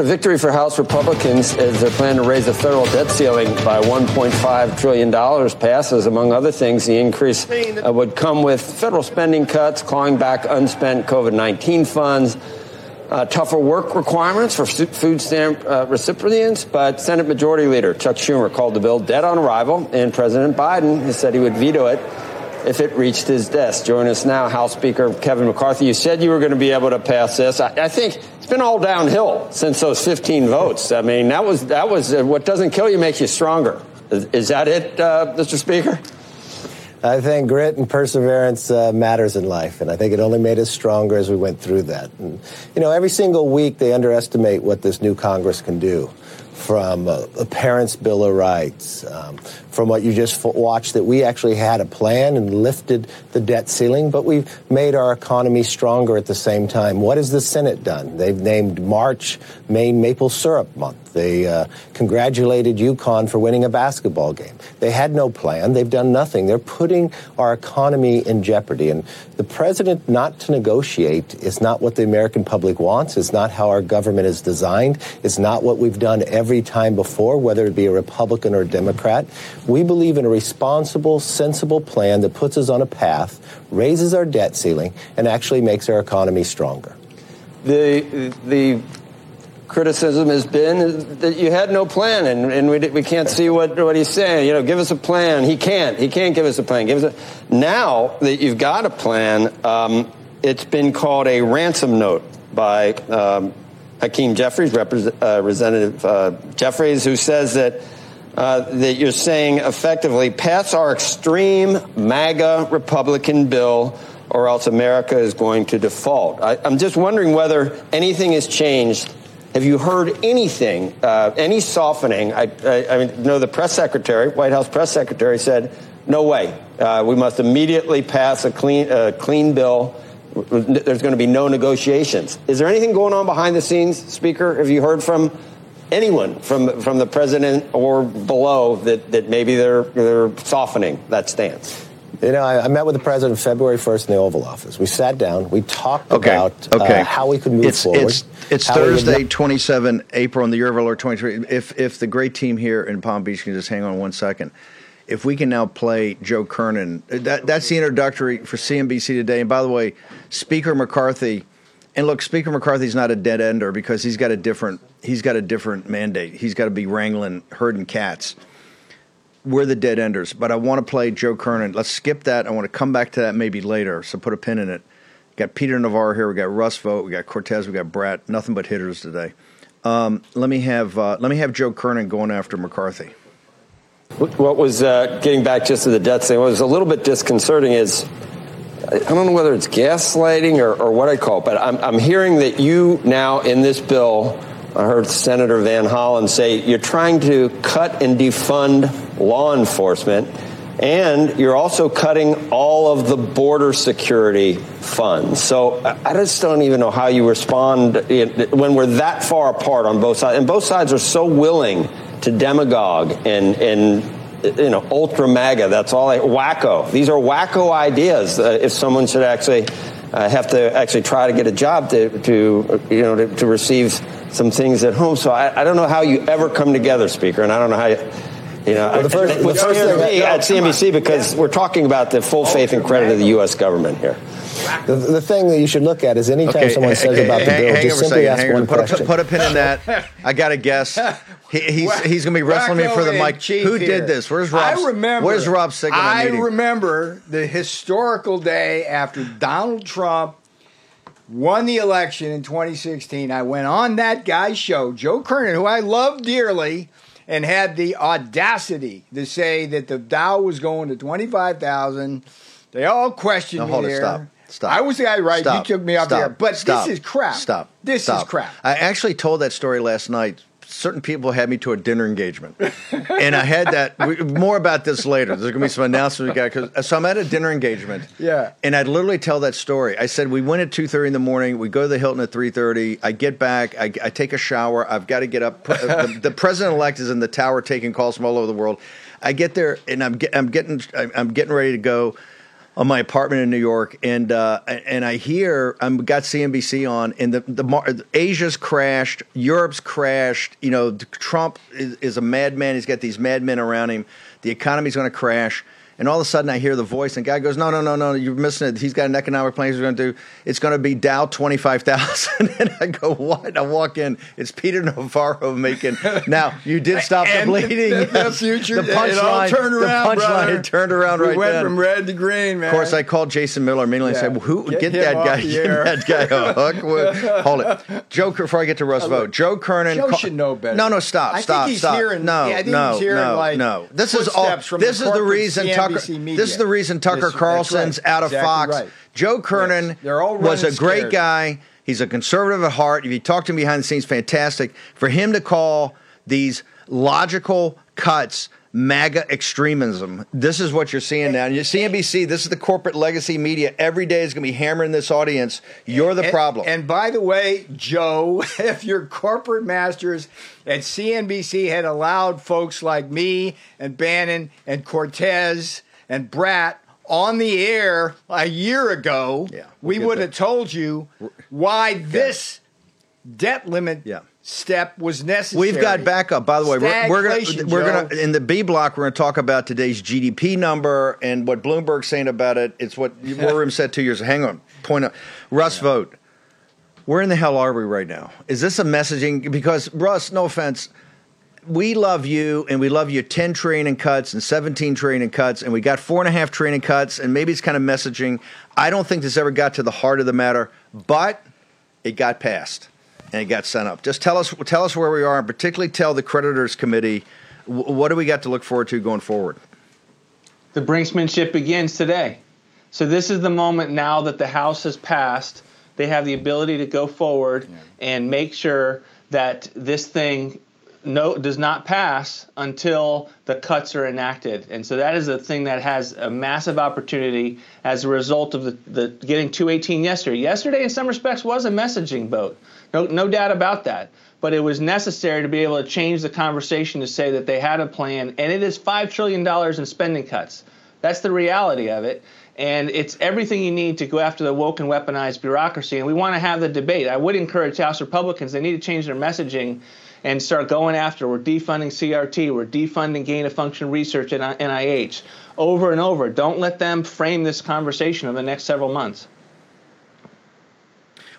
A victory for House Republicans is their plan to raise the federal debt ceiling by $1.5 trillion passes. Among other things, the increase uh, would come with federal spending cuts, clawing back unspent COVID 19 funds, uh, tougher work requirements for food stamp uh, recipients. But Senate Majority Leader Chuck Schumer called the bill dead on arrival, and President Biden has said he would veto it if it reached his desk. Join us now, House Speaker Kevin McCarthy. You said you were going to be able to pass this. I, I think it's been all downhill since those 15 votes. I mean, that was that was uh, what doesn't kill you makes you stronger. Is, is that it, uh, Mr. Speaker? I think grit and perseverance uh, matters in life, and I think it only made us stronger as we went through that. And, you know, every single week they underestimate what this new Congress can do from uh, a parent's bill of rights, um, from what you just watched that we actually had a plan and lifted the debt ceiling, but we've made our economy stronger at the same time. What has the Senate done? They've named March Maine Maple Syrup Month. They uh, congratulated UConn for winning a basketball game. They had no plan. They've done nothing. They're putting our economy in jeopardy. And the president not to negotiate is not what the American public wants. It's not how our government is designed. It's not what we've done every time before, whether it be a Republican or a Democrat. We believe in a responsible, sensible plan that puts us on a path, raises our debt ceiling, and actually makes our economy stronger. The, the criticism has been that you had no plan, and, and we, we can't see what, what he's saying. You know, give us a plan. He can't. He can't give us a plan. Give us a, now that you've got a plan, um, it's been called a ransom note by um, Hakeem Jeffries, uh, Representative uh, Jeffries, who says that uh, that you're saying effectively pass our extreme MAGA Republican bill or else America is going to default. I, am just wondering whether anything has changed. Have you heard anything, uh, any softening? I, I, I, know the press secretary, White House press secretary, said, no way. Uh, we must immediately pass a clean, uh, clean bill. There's going to be no negotiations. Is there anything going on behind the scenes, Speaker? Have you heard from anyone from from the president or below that, that maybe they're they're softening that stance? You know, I, I, met with the president February 1st in the Oval Office. We sat down. We talked okay. about uh, okay. Uh, how we could move it's, forward. It's, it's Thursday, 27 April, in the year of our Lord 23. If, if the great team here in Palm Beach can just hang on one second. If we can now play Joe Kernan, that, that's the introductory for CNBC today. And by the way, Speaker McCarthy – and look, Speaker McCarthy's not a dead ender because he's got a different he's got a different mandate. He's got to be wrangling herding cats. We're the dead enders, but I want to play Joe Kernan. Let's skip that. I want to come back to that maybe later. So put a pin in it. Got Peter Navarro here. We got Russ Vought. We got Cortes. We got Brat. Nothing but hitters today. Um, let me have uh, let me have Joe Kernan going after McCarthy. What was uh, getting back just to the debt thing? What was a little bit disconcerting is I don't know whether it's gaslighting or, or what I call it, but I'm, I'm hearing that you now in this bill, I heard Senator Van Hollen say you're trying to cut and defund law enforcement, and you're also cutting all of the border security funds. So I just don't even know how you respond when we're that far apart on both sides, and both sides are so willing to demagogue and and you know, ultra MAGA. That's all. I, wacko. These are wacko ideas. Uh, if someone should actually uh, have to actually try to get a job to, to you know, to, to receive some things at home. So I, I, don't know how you ever come together, Speaker, and I don't know how you, You know, Well, the first- the first thing- me at CNBC because we're talking about the full oh, faith and credit of the U.S. government here. The, the thing that you should look at is anytime someone says hey, about the bill, hang just simply second, ask one put, question. A, put a pin in that. I got a guess. He, he's he's going to be wrestling me for the mic. in chief Who here. did this? Where's Rob? I remember. Where's Rob Sigler I meeting? remember the historical day after Donald Trump won the election in 2016. I went on that guy's show, Joe Kernan, who I love dearly, and had the audacity to say that the Dow was going to 25,000. They all questioned No, me hold it. there. Stop. Stop. I was the guy right. Stop. You took me off Stop. the air. But Stop. this is crap. Stop. This Stop. is crap. I actually told that story last night. Certain people had me to a dinner engagement, and I had that. We, more about this later. There's going to be some announcements we got. Cause, so I'm at a dinner engagement. Yeah. And I'd literally tell that story. I said we went at two thirty in the morning. We go to the Hilton at three thirty. I get back. I, I take a shower. I've got to get up. The, the president elect is in the tower taking calls from all over the world. I get there and I'm get, I'm getting I'm getting ready to go on my apartment in New York, and uh, and I hear I'm got CNBC on, and the the mar- Asia's crashed, Europe's crashed. You know, Trump is, is a madman. He's got these madmen around him. The economy's going to crash. And all of a sudden, I hear the voice, and the guy goes, "No, no, no, no, you're missing it. He's got an economic plan. He's going to do. It's going to be Dow twenty five thousand. and I go, "What?" I walk in. It's Peter Navarro making. Now you did stop the bleeding. The, the future, the punchline. turned around. The punchline turned around we right went then. from red to green, man. Of course, I called Jason Miller immediately Yeah. and said, "Who Get get, that guy? Get air." that guy a hook." Hold it, Joe. Before I get to Russ Vought, Joe Kernan. Joe call- should know better. No, no, stop, I think stop, he's stop. hearing- no, yeah, I think no, he's hearing, no, like, no. This is all. This the is the reason Tucker. Media. This is the reason Tucker This- Carlson's right. out of Exactly Fox. right. Joe Kernan Yes. Was a running great guy. He's a conservative at heart. If you talk to him behind the scenes, fantastic. For him to call these logical cuts MAGA extremism. This is what you're seeing now. And you CNBC, this is the corporate legacy media. Every day is going to be hammering this audience. You're the And- problem. And by the way, Joe, if your corporate masters at CNBC had allowed folks like me and Bannon and Cortes and Brat on the air a year ago, Yeah, we we'll get would have told you why this debt limit Yeah. Step was necessary. We've got backup. By the way, we're, we're gonna we're Joe. gonna in the B block. We're gonna talk about today's GDP number and what Bloomberg's saying about it. It's what War Room said two years. Ago. Hang on, point out. Russ Vought. Where in the hell are we right now? Is this a messaging? Because Russ, no offense, we love you and we love you 10 trillion in cuts and 17 trillion in cuts and we got four and a half trillion in cuts and maybe it's kind of messaging. I don't think this ever got to the heart of the matter, but it got passed and it got sent up. Just tell us tell us where we are and particularly tell the creditors committee wh- what do we got to look forward to going forward? The brinksmanship begins today. So this is the moment now that the House has passed. They have the ability to go forward and make sure that this thing no does not pass until the cuts are enacted. And so that is a thing that has a massive opportunity as a result of the, the getting 218 yesterday. Yesterday, in some respects, was a messaging vote. No, no doubt about that. But it was necessary to be able to change the conversation to say that they had a plan, and it is $5 trillion in spending cuts. That's the reality of it. And it's everything you need to go after the woke and weaponized bureaucracy. And we want to have the debate. I would encourage House Republicans, they need to change their messaging and start going after. We're defunding CRT, we're defunding gain of function research at NIH over and over. Don't let them frame this conversation over the next several months.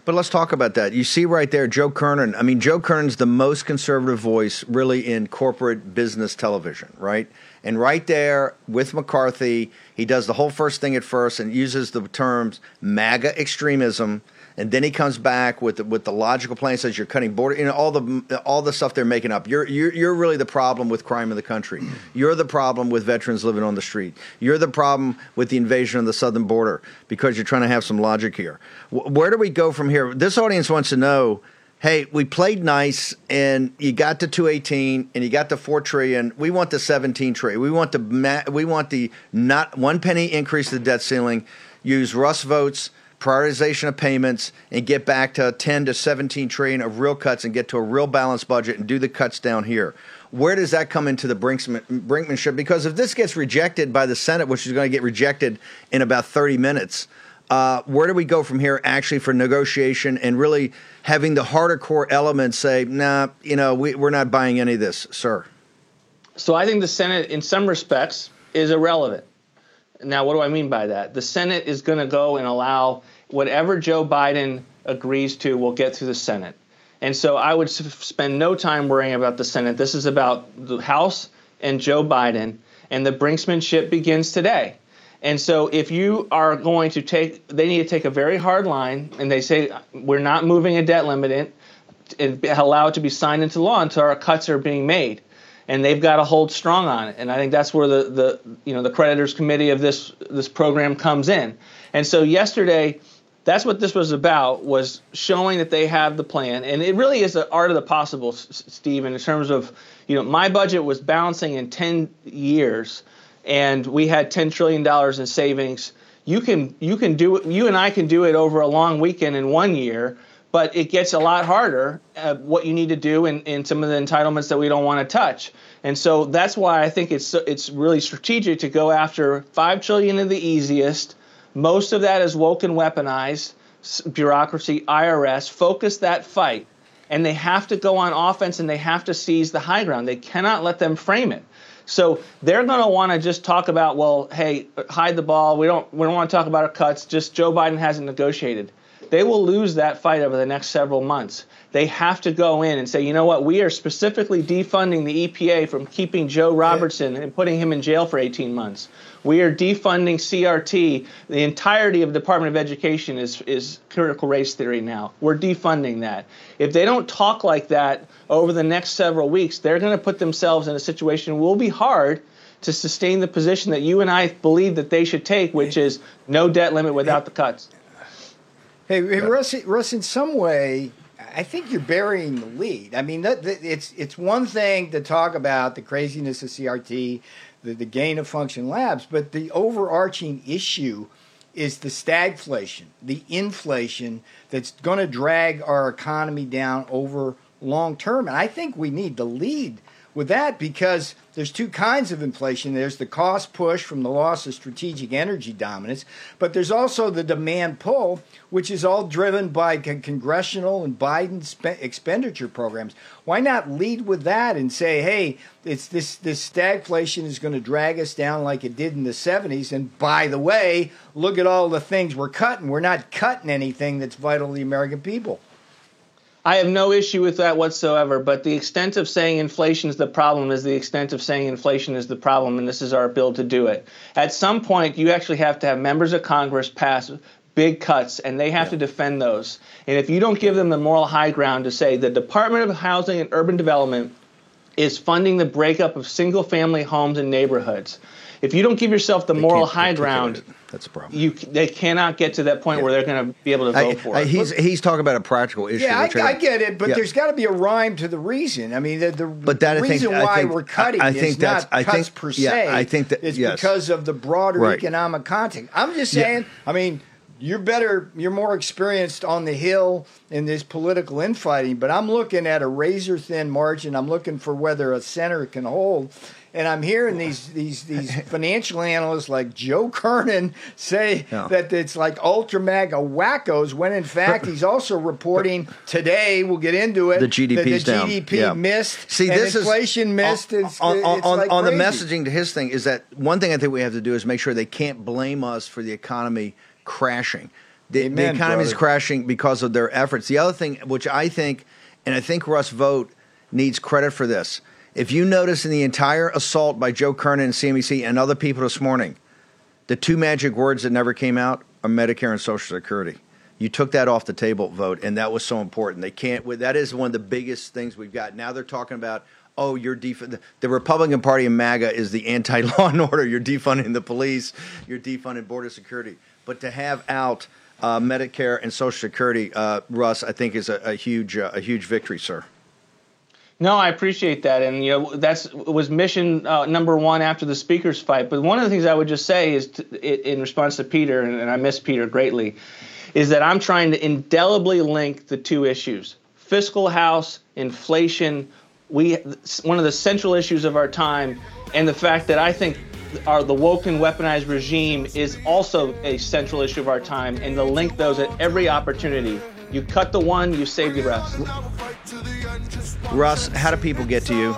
But let's talk about that. You see right there, Joe Kernan. I mean, Joe Kernan's the most conservative voice really in corporate business television, right? And right there with McCarthy, he does the whole first thing at first and uses the terms MAGA extremism. And then he comes back with the, with the logical plan. Says you're cutting border, you know, all the all the stuff they're making up. You're you're you're really the problem with crime in the country. You're the problem with veterans living on the street. You're the problem with the invasion of the southern border because you're trying to have some logic here. Wh- Where do we go from here? This audience wants to know. Hey, we played nice, and you got to 218, and you got to four trillion. We want the 17 trillion. We want the ma- we want the not one penny increase to the debt ceiling. Use Russ Vought's prioritization of payments and get back to 10 to 17 trillion of real cuts and get to a real balanced budget and do the cuts down here. Where does that come into the brinkmanship? Because if this gets rejected by the Senate, which is going to get rejected in about 30 minutes, uh, where do we go from here actually for negotiation and really having the harder core elements say, nah, you know, we, we're not buying any of this, sir? So I think the Senate, in some respects, is irrelevant. Now, what do I mean by that? The Senate is going to go and allow whatever Joe Biden agrees to will get through the Senate. And so I would spend no time worrying about the Senate. This is about the House and Joe Biden, and the brinksmanship begins today. And so if you are going to take, they need to take a very hard line, and they say, we're not moving a debt limit and allow it to be signed into law until our cuts are being made. And they've got to hold strong on it. And I think that's where the, the you know the creditors committee of this this program comes in. And so yesterday, that's what this was about was showing that they have the plan and it really is the art of the possible steve in terms of you know my budget was balancing in 10 years and we had 10 trillion dollars in savings you can you can do it you and i can do it over a long weekend in one year but it gets a lot harder uh, what you need to do in, in some of the entitlements that we don't want to touch and so that's why i think it's it's really strategic to go after 5 trillion of the easiest most of that is woke and weaponized bureaucracy, IRS. Focus that fight. And they have to go on offense and they have to seize the high ground. They cannot let them frame it. So they're going to want to just talk about, well, hey, hide the ball. We don't, we don't want to talk about our cuts. Just Joe Biden hasn't negotiated. They will lose that fight over the next several months they have to go in and say, you know what, we are specifically defunding the EPA from keeping Joe Robertson and putting him in jail for 18 months. We are defunding CRT. The entirety of the Department of Education is, is critical race theory now. We're defunding that. If they don't talk like that over the next several weeks, they're going to put themselves in a situation will be hard to sustain the position that you and I believe that they should take, which is no debt limit without the cuts. Hey, hey Russ, Russ, in some way, I think you're burying the lead. I mean, that, that, it's it's one thing to talk about the craziness of CRT, the, the gain of function labs, but the overarching issue is the stagflation, the inflation that's going to drag our economy down over long term. And I think we need to lead with that because there's two kinds of inflation. There's the cost push from the loss of strategic energy dominance, but there's also the demand pull, which is all driven by congressional and Biden spe- expenditure programs. Why not lead with that and say, hey, it's this this stagflation is going to drag us down like it did in the 70s. And by the way, look at all the things we're cutting. We're not cutting anything that's vital to the American people. I have no issue with that whatsoever. But the extent of saying inflation is the problem is the extent of saying inflation is the problem, and this is our bill to do it. At some point, you actually have to have members of Congress pass big cuts, and they have yeah. to defend those. And if you don't give them the moral high ground to say the Department of Housing and Urban Development is funding the breakup of single family homes and neighborhoods, if you don't give yourself the they moral high ground, that's a problem. You they cannot get to that point yeah. where they're going to be able to vote I, for I, it. He's he's talking about a practical issue. Yeah, I, I, get it, but yeah. there's got to be a rhyme to the reason. I mean, the, the but that, reason think, why think, we're cutting I, think is that's, not cuts think, per se. Yeah, I think that it's yes. because of the broader right. economic context. I'm just saying. I mean you're better you're more experienced on the hill in this political infighting but i'm looking at a razor thin margin i'm looking for whether a center can hold and I'm hearing these these these financial analysts like Joe Kernan say yeah. that it's like ultra MAGA wackos. When in fact he's also reporting today. We'll get into it. The GDP's the down. GDP yeah. missed. See, this inflation is, missed. On, it's, on, it's on, like on the messaging to his thing is that one thing I think we have to do is make sure they can't blame us for the economy crashing. The, Amen, the economy is crashing because of their efforts. The other thing, which I think, and I think Russ Vought needs credit for this if you notice in the entire assault by Joe Kernan and CNBC and other people this morning, the two magic words that never came out are Medicare and Social Security. You took that off the table, Vought, and that was so important. They can't. That is one of the biggest things we've got. Now they're talking about, oh, you're def- the Republican Party in MAGA is the anti-law and order. You're defunding the police. You're defunding border security. But to have out uh, Medicare and Social Security, uh, Russ, I think is a, a huge, uh, a huge victory, sir. No, I appreciate that, and you know that's was mission uh, number one after the speakers fight. But one of the things I would just say is, to, in response to Peter, and, and I miss Peter greatly, is that I'm trying to indelibly link the two issues: fiscal house, inflation. We one of the central issues of our time, and the fact that I think our the woke and weaponized regime is also a central issue of our time, and to link those at every opportunity. You cut the one, you save the rest. Russ, how do people get to you?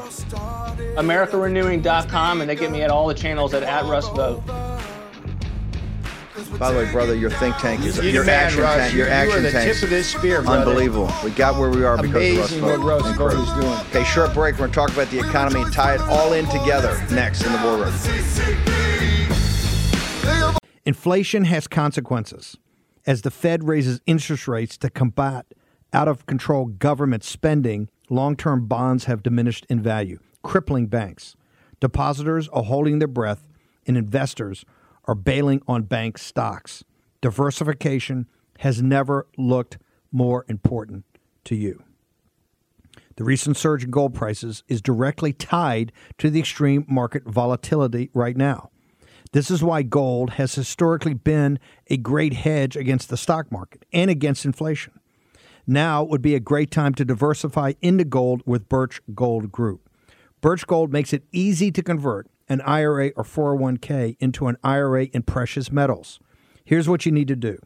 AmericaRenewing.com, and they get me at all the channels at, at Russ Vought. By the way, brother, your think tank is You're your man, action Russ. tank. Your You are action the tank. tip of this spear, brother. Unbelievable. We got where we are because Amazing of Russ what Russ Vought is doing. Okay, short break. We're going to talk about the economy and tie it all in together next in the war room. Inflation has consequences. As the Fed raises interest rates to combat out of control government spending, long term bonds have diminished in value, crippling banks. Depositors are holding their breath, and investors are bailing on bank stocks. Diversification has never looked more important to you. The recent surge in gold prices is directly tied to the extreme market volatility right now. This is why gold has historically been a great hedge against the stock market and against inflation. Now would be a great time to diversify into gold with Birch Gold Group. Birch Gold makes it easy to convert an IRA or 401k into an IRA in precious metals. Here's what you need to do.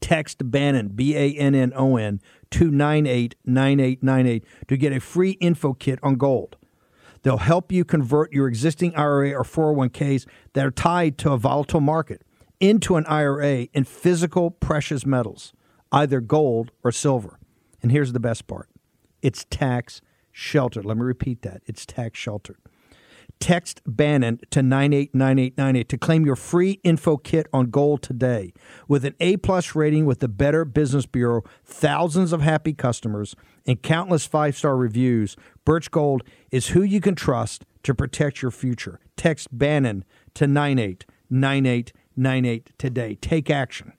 Text Bannon, B A N N O N, to 989898 to get a free info kit on gold. They'll help you convert your existing IRA or 401ks that are tied to a volatile market into an IRA in physical precious metals, either gold or silver. And here's the best part it's tax sheltered. Let me repeat that it's tax sheltered. Text Bannon to 989898 to claim your free info kit on gold today. With an A plus rating with the Better Business Bureau, thousands of happy customers, and countless five star reviews, Birch Gold is who you can trust to protect your future. Text Bannon to 989898 today. Take action.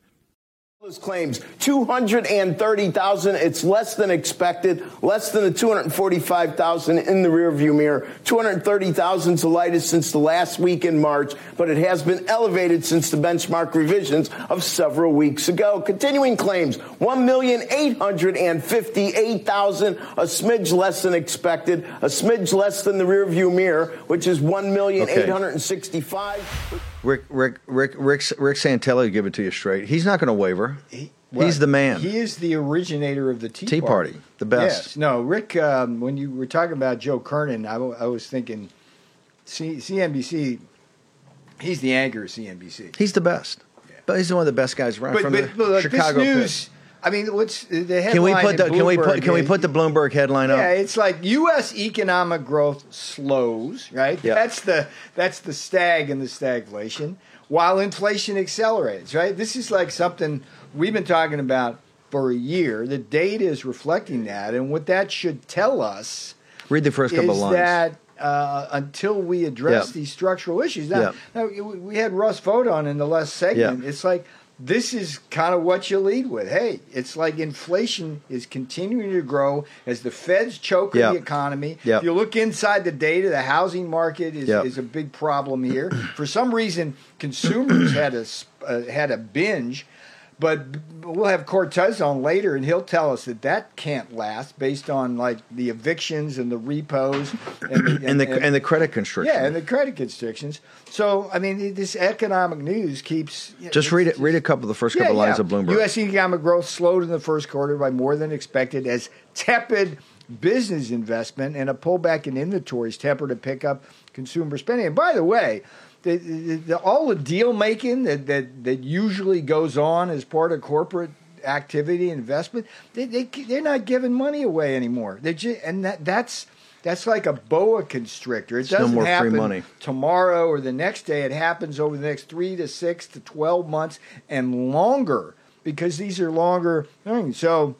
Claims 230,000 it's less than expected less than the 245,000 in the rearview mirror. 230,000 is the lightest since the last week in March but it has been elevated since the benchmark revisions of several weeks ago. Continuing claims 1,858,000 a smidge less than expected a smidge less than the rearview mirror which is 1,865 Rick, Rick, Rick, Rick, Rick Santelli will give it to you straight. He's not going to waver. He's the man. He is the originator of the Tea, Tea Party, the best. Yes. No, Rick, um, when you were talking about Joe Kernan, I, w- I was thinking C- CNBC, he's the anchor of CNBC. He's the best. But he's one of the best guys around But, from but, the look, Chicago this news, I mean, what's the headline? Can we put the can we put Bloomberg can we put the Bloomberg headline up? Yeah, it's like U.S. economic growth slows, right? Yeah. That's the that's the stag in the stagflation, while inflation accelerates, right? This is like something we've been talking about for a year. The data is reflecting that, and what that should tell us Read the first couple is lines. that uh, until we address Yeah. these structural issues, now, Yeah. now, we had Russ Vought on in the last segment. It's like this is kind of what you lead with. Hey, it's like inflation is continuing to grow as the Feds choke Yeah. the economy. Yeah. If you look inside the data, the housing market is, Yeah. is a big problem here. For some reason, consumers had a uh, had a binge. But we'll have Cortes on later, and he'll tell us that that can't last based on like the evictions and the repos and the, and the and the credit constriction. yeah, and the credit constrictions. So, I mean, this economic news keeps. Just read it. Read a couple of the first couple Yeah, lines of Bloomberg. U.S. economic growth slowed in the first quarter by more than expected as tepid business investment and a pullback in inventories tempered a pickup consumer spending. And by the way, the, the, the, all the deal making that, that, that usually goes on as part of corporate activity and investment, they, they, they're not giving money away anymore. They're just, and that, that's that's like a boa constrictor. It no doesn't more free happen money. tomorrow or the next day. It happens over the next three to six to 12 months and longer because these are longer things. So,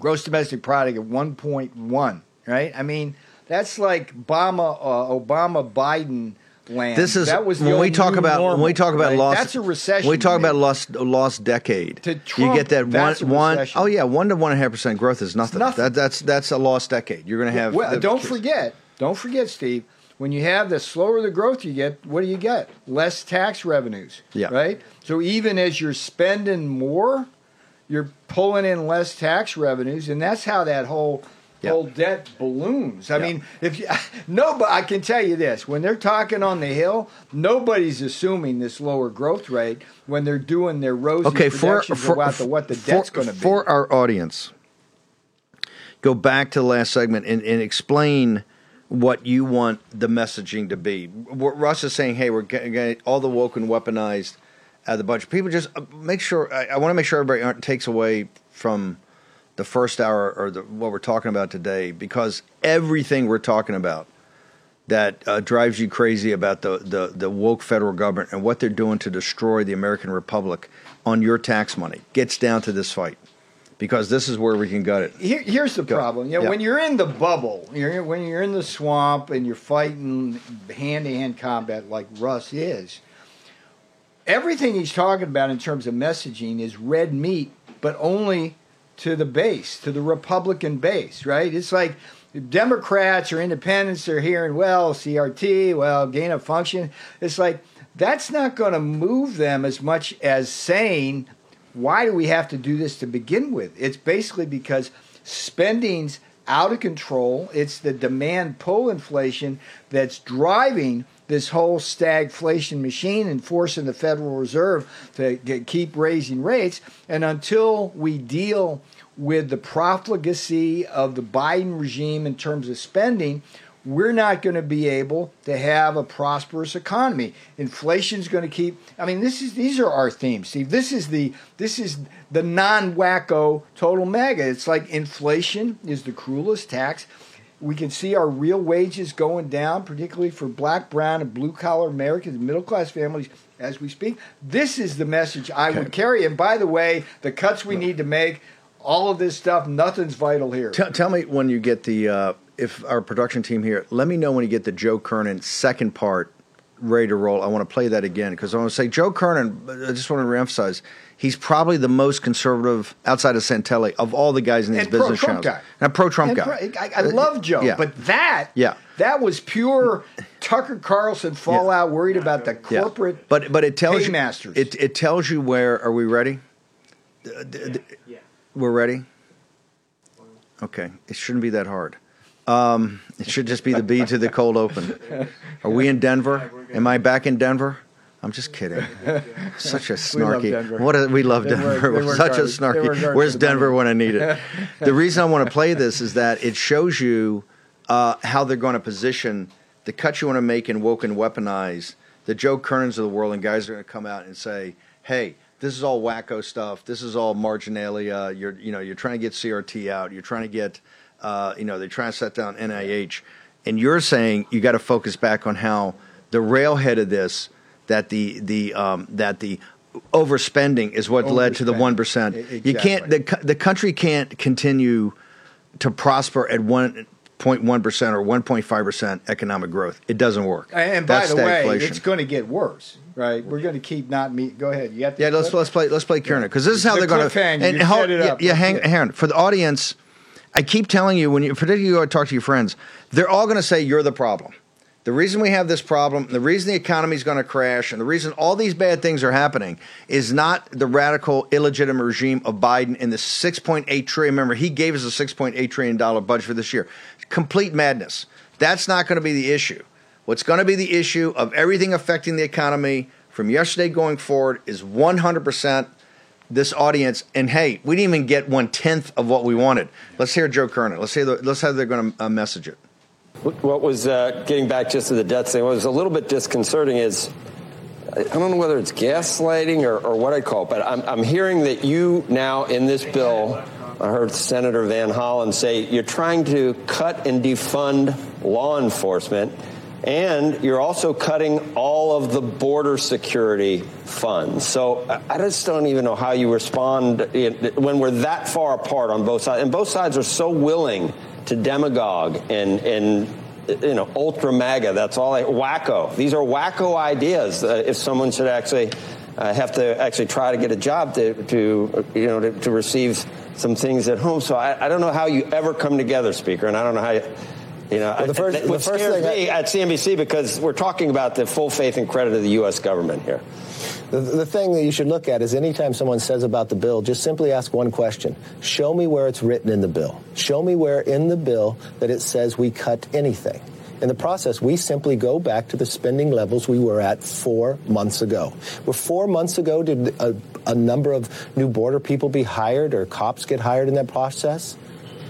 gross domestic product at 1.1, right? I mean, that's like Obama, uh, Obama Biden land. This is that was when we talk about when we talk about right? lost. That's a recession. When we talk about lost lost decade. To you get that one one oh yeah one to one and a half percent growth is nothing. nothing. That, that's that's a lost decade. You're going to have. Well, the- don't forget, don't forget, Steve. When you have the slower the growth you get, what do you get? Less tax revenues. Yeah. Right. So even as you're spending more, you're pulling in less tax revenues, and that's how that whole Whole debt balloons. I Yeah. mean, if you, no, but I can tell you this: when they're talking on the hill, nobody's assuming this lower growth rate when they're doing their rosy Okay, for projections for, about the, what the debt's going to be. for our audience, go back to the last segment and, and explain what you want the messaging to be. What Russ is saying, hey, we're getting, getting all the woke and weaponized out of the bunch. People just uh, make sure. I, I want to make sure everybody aren't, takes away from the first hour or the, what we're talking about today because everything we're talking about that uh, drives you crazy about the, the, the woke federal government and what they're doing to destroy the American Republic on your tax money gets down to this fight because this is where we can gut it. Here, here's the Go. problem. You know, Yeah. when you're in the bubble, you're when you're in the swamp and you're fighting hand to hand combat like Russ is. Everything he's talking about in terms of messaging is red meat, but only to the base, to the Republican base, right? It's like Democrats or independents are hearing, well, CRT, well, gain of function. It's like that's not going to move them as much as saying, why do we have to do this to begin with? It's basically because spending's out of control. It's the demand pull inflation that's driving this whole stagflation machine and forcing the Federal Reserve to get, keep raising rates. And until we deal with the profligacy of the Biden regime in terms of spending, we're not going to be able to have a prosperous economy. Inflation's going to keep. I mean, this is these are our themes, Steve. This is the this is the non-wacko total MAGA. It's like inflation is the cruelest tax. We can see our real wages going down, particularly for black, brown, and blue collar Americans, middle class families, as we speak. This is the message I would carry. And by the way, the cuts we need to make, all of this stuff, nothing's vital here. Tell, tell me when you get the uh, if our production team here. Let me know when you get the Joe Kernan second part ready to roll. I want to play that again because I want to say Joe Kernan. I just want to reemphasize he's probably the most conservative outside of Santelli of all the guys in these And business pro-Trump channels. guy. And a pro Trump And guy. pro- I, I love Joe, Yeah. but that Yeah. that was pure Tucker Carlson fallout, worried about the Yeah. corporate. But but it tells you paymasters. it it tells you where are we ready? D- d- We're ready. Okay, it shouldn't be that hard. Um, it should just be the B to the cold open. Are we in Denver? Am I back in Denver? I'm just kidding. Such a We love snarky. Denver. What a, we love Denver. they We're such a. They work snarky. Where's Denver when I need it? the reason I want to play this is that it shows you uh, how they're going to position the cuts you want to make and woke and weaponize the Joe Kernans of the world, and guys are going to come out and say, "Hey, this is all wacko stuff. This is all marginalia. You're, you know, you're trying to get CRT out. You're trying to get, uh, you know, they're trying to set down NIH, and you're saying you got to focus back on how the railhead of this, that the the um, that the overspending is what led to the one percent. E- You can't the the country can't continue to prosper at one point one percent or one point five percent economic growth. It doesn't work. And by That's the way, it's going to get worse, right? We're going to keep not meet. Go ahead. You the Yeah, let's let's play let's play Kernan because this is how The they're going to set it up. Yeah, Let's hang, hang on for the audience. I keep telling you when you particularly you go talk to your friends, they're all going to say you're the problem. The reason we have this problem, the reason the economy is going to crash, and the reason all these bad things are happening is not the radical, illegitimate regime of Biden and the 6.8 trillion. Remember, he gave us a 6.8 trillion dollar budget for this year. Complete madness. That's not going to be the issue. What's going to be the issue of everything affecting the economy from yesterday going forward is 100% this audience. And hey, we didn't even get one tenth of what we wanted. Let's hear Joe Kernan. Let's hear the, let's how they're going to uh, message it. What was uh, getting back just to the debt thing? What was a little bit disconcerting is I don't know whether it's gaslighting or, or what I call it, but I'm, I'm hearing that you now in this bill, I heard Senator Van Hollen say you're trying to cut and defund law enforcement, and you're also cutting all of the border security funds. So I- just don't even know how you respond when we're that far apart on both sides, and both sides are so willing to demagogue and and you know ultra MAGA. That's all. I, wacko. These are wacko ideas. Uh, if someone should actually uh, have to actually try to get a job to, to you know to, to receive some things at home. So I, I don't know how you ever come together, Speaker, and I don't know how you. You know, Well, the first- I, the first thing I- at CNBC because we're talking about the full faith and credit of the U.S. government here. The, the thing that you should look at is anytime someone says about the bill, just simply ask one question. Show me where it's written in the bill. Show me where in the bill that it says we cut anything. In the process, we simply go back to the spending levels we were at four months ago. Where four months ago, did a, a number of new border people be hired or cops get hired in that process?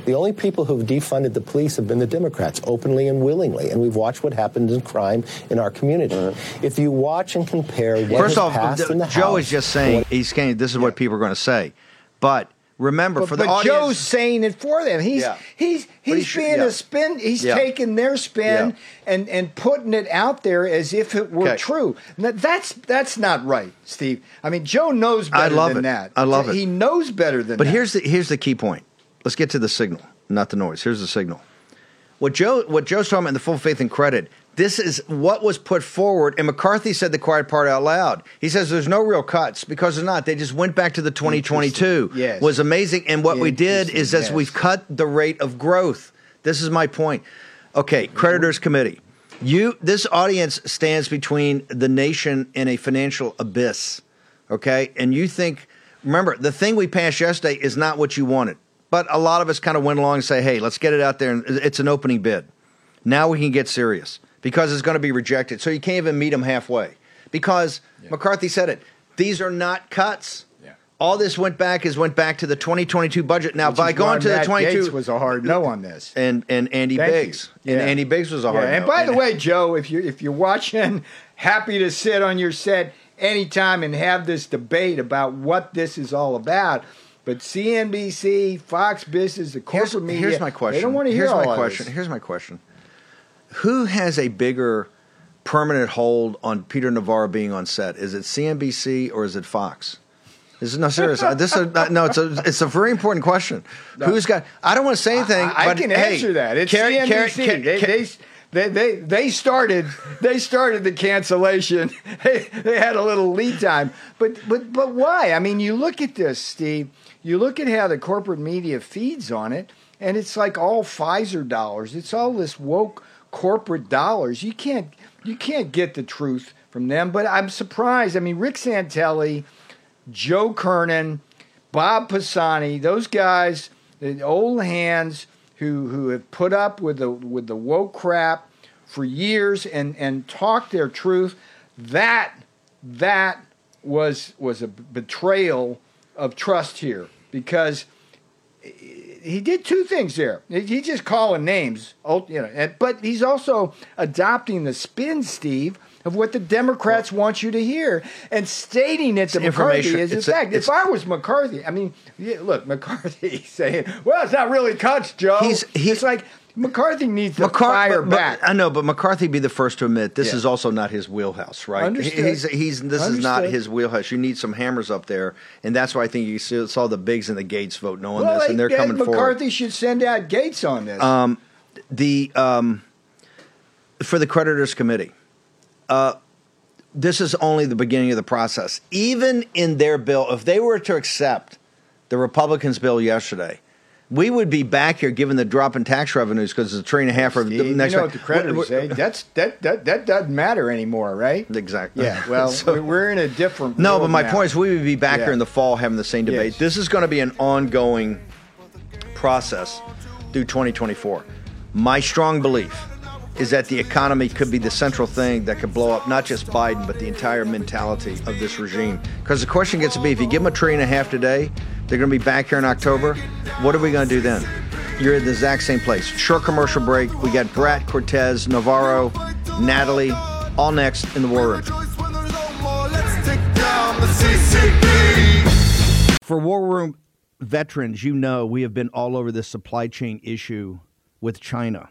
The only people who've defunded the police have been the Democrats, openly and willingly. And we've watched what happens in crime in our community. If you watch and compare what First has off, passed in the Joe House is just saying and he's saying this is what people are going to say, but remember But, for the but audience, Joe's saying it for them. He's Yeah. he's But he's he being yeah. a spin. He's Yeah. taking their spin Yeah. and and putting it out there as if it were Okay. true. Now, that's that's not right, Steve. I mean, Joe knows better I better love than it. that. I love it. He knows better than But that. here's the here's the key point. Let's get to the signal, not the noise. Here's the signal. What Joe what Joe's talking about in the full faith and credit. This is what was put forward, and McCarthy said the quiet part out loud. He says there's no real cuts because there's not. They just went back to the 2022. Yes. Was amazing, and what we did is Interesting, as we've cut the rate of growth. This is my point. Okay, creditors committee. You this audience stands between the nation and a financial abyss. Okay? And you think remember, the thing we passed yesterday is not what you wanted. But a lot of us kind of went along and say, "Hey, let's get it out there and it's an opening bid." Now we can get serious because it's going to be rejected. So you can't even meet them halfway. Because McCarthy said it. These are not cuts. All this went back is went back to the 2022 budget. Now, Which by going to the Matt 22 Gaetz was a hard no on this. and and Andy Thank. Biggs and Andy Biggs was a hard. Yeah, and no. by the way, Joe, if you if you're watching, happy to sit on your set anytime and have this debate about what this is all about. But CNBC, Fox Business, the corporate here's, media, here's my question. They don't want to hear here's all my question. this. Here's my question. Who has a bigger permanent hold on Peter Navarro being on set? Is it CNBC or is it Fox? This is no serious. Uh, this is no. It's a it's a very important question. Who's got? I don't want to say anything. I, I can hey, answer that. It's Carrie- CNBC. Carrie- they, they, they, they, they started they started the cancellation. they, they had a little lead time, but but but why? I mean, you look at this, Steve. You look at how the corporate media feeds on it, and it's like all Pfizer dollars. It's all this woke corporate dollars. You can't you can't get the truth from them. But I'm surprised. I mean, Rick Santelli. Joe Kernan, Bob Pisani, those guys, the old hands who who have put up with the with the woke crap for years and and talked their truth. That that was was a betrayal of trust here because he did two things there. He's just calling names, you know, but he's also adopting the spin, Steve, of what the Democrats want you to hear and stating it to McCarthy is It's a- fact. it's- If I was McCarthy, I mean, yeah, look, McCarthy saying, "Well, it's not really cuts, Joe." He's- it's like McCarthy needs to McCar- fire but- but- I know, but McCarthy be the first to admit this Yeah. is also not his wheelhouse, right? Understood. He's, he's this is not his wheelhouse. You need some hammers up there, and that's why I think you saw the Biggs and the Gaetz vote on well, this, and they're coming McCarthy forward. McCarthy should send out Gaetz on this. Um, the um, for the creditors committee. Uh, this is only the beginning of the process. Even in their bill, if they were to accept the Republicans' bill yesterday, we would be back here given the drop in tax revenues because it's a trillion and a half for the next. you know what the creditors say? Eh? That's that, that that doesn't matter anymore, right? Exactly. Yeah. Well, So- we're- in a different. No, but my now. point is, we would be back Yeah. here in the fall having the same debate. Yes. This is going to be an ongoing process through 2024. My strong belief is that the economy could be the central thing that could blow up not just Biden, but the entire mentality of this regime. Because the question gets to be if you give them a trillion and a half today, they're going to be back here in October. What are we going to do then? You're in the exact same place. Short commercial break. We got Brat, Cortes, Navarro, Natalie, all next in the war room. For War Room veterans, you know we have been all over this supply chain issue with China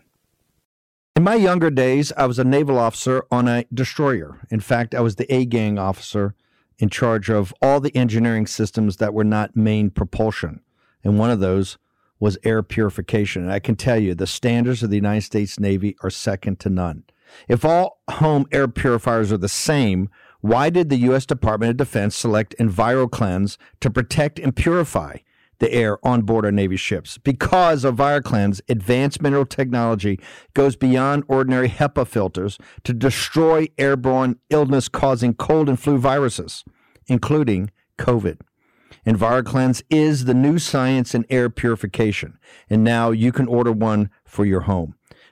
In my younger days, I was a naval officer on a destroyer. In fact, I was the A gang officer in charge of all the engineering systems that were not main propulsion. And one of those was air purification. And I can tell you, the standards of the United States Navy are second to none. If all home air purifiers are the same, why did the U.S. Department of Defense select EnviroKlenz to protect and purify the air on board our Navy ships? Because EnviroKlenz advanced mineral technology goes beyond ordinary HEPA filters to destroy airborne illness causing cold and flu viruses, including COVID. EnviroKlenz is the new science in air purification, and now you can order one for your home.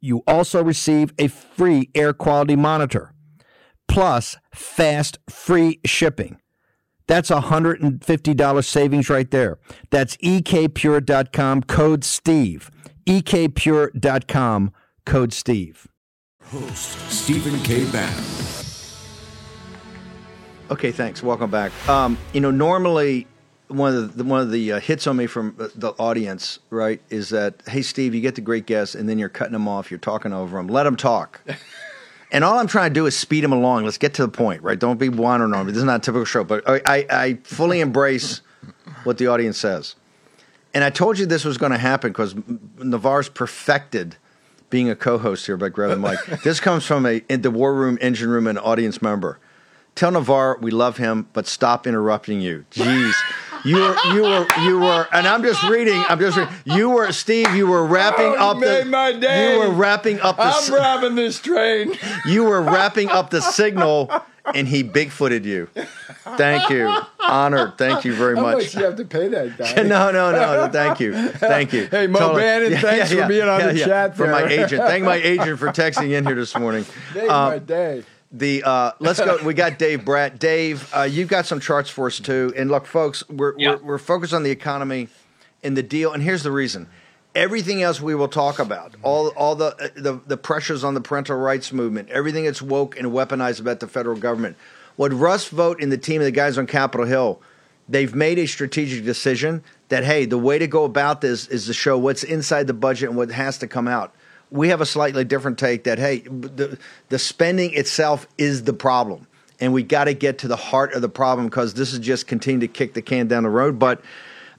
You also receive a free air quality monitor plus fast free shipping. That's a $150 savings right there. That's ekpure.com code Steve. ekpure.com code Steve. Host Stephen K. Bannon. Okay, thanks. Welcome back. Um, you know, normally one of the one of the uh, hits on me from the audience, right, is that hey, Steve, you get the great guests, and then you're cutting them off, you're talking over them. Let them talk. and all I'm trying to do is speed them along. Let's get to the point, right? Don't be wandering on me. This is not a typical show, but I, I, fully embrace what the audience says. And I told you this was going to happen because Navarro's perfected being a co-host here by grabbing Mike. this comes from a in the war room, engine room, and audience member. Tell Navarre we love him, but stop interrupting you. Jeez. You were, you were, you were, and I'm just reading. I'm just reading. You were, Steve. You were wrapping Oh, up you the. my day. You were wrapping up the. I'm robbing this train. you were wrapping up the signal, and he bigfooted you. Thank you, honored. Thank you very How much. much you have to pay that guy? no, no, no, no. Thank you, thank you. Hey, Mo Bannon, thanks for being on the chat For my agent, thank my agent for texting in here this morning. Made Um, my day. The uh, let's go. We got Dave Brat. Dave, uh, you've got some charts for us too. And look, folks, we're, we're we're focused on the economy and the deal. And here's the reason: everything else we will talk about, all all the uh, the, the pressures on the parental rights movement, everything that's woke and weaponized about the federal government. What Russ Vought and the team of the guys on Capitol Hill, they've made a strategic decision that hey, the way to go about this is to show what's inside the budget and what has to come out we have a slightly different take that hey the the spending itself is the problem. And we got to get to the heart of the problem because this is just continuing to kick the can down the road. But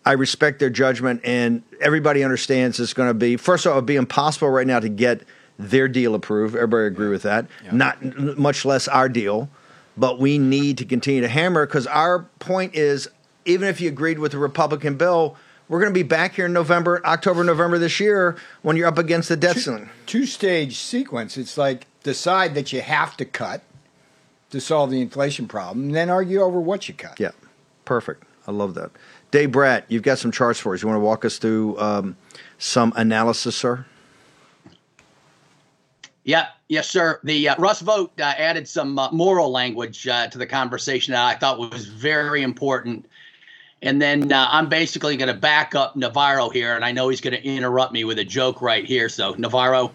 I respect their judgment and everybody understands it's going to be first of all it would be impossible right now to get their deal approved. Everybody agree with that. Not much less our deal. But we need to continue to hammer because our point is even if you agreed with the Republican bill we're going to be back here in November, October, November this year when you're up against the debt ceiling. Two stage sequence. It's like decide that you have to cut to solve the inflation problem, and then argue over what you cut. Yeah, perfect. I love that. Dave Brat, you've got some charts for us. You want to walk us through um, some analysis, sir? Yeah, yes, sir. The uh, Russ Vought uh, added some uh, moral language uh, to the conversation that I thought was very important. And then uh, I'm basically going to back up Navarro here, and I know he's going to interrupt me with a joke right here. So Navarro,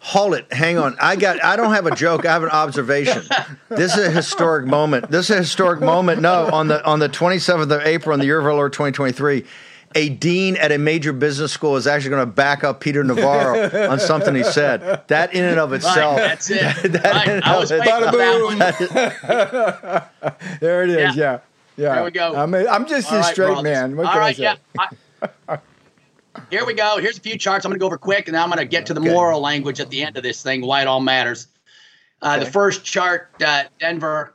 Hold it. Hang on. I got. I don't have a joke. I have an observation. This is a historic moment. This is a historic moment. No, on the on the 27th of April in the year of our Lord 2023, a dean at a major business school is actually going to back up Peter Navarro on something he said. That in and of itself. Right, that's it. that Right, I was itself- waiting for that one. There it is. Yeah. Yeah. There we go. I'm, a, I'm just All a right, straight brothers. man. What All right, yeah. I- here we go. Here's a few charts. I'm going to go over quick, and then I'm going to get to the Okay. moral language at the end of this thing, why it all matters. Uh, The first chart, uh, Denver,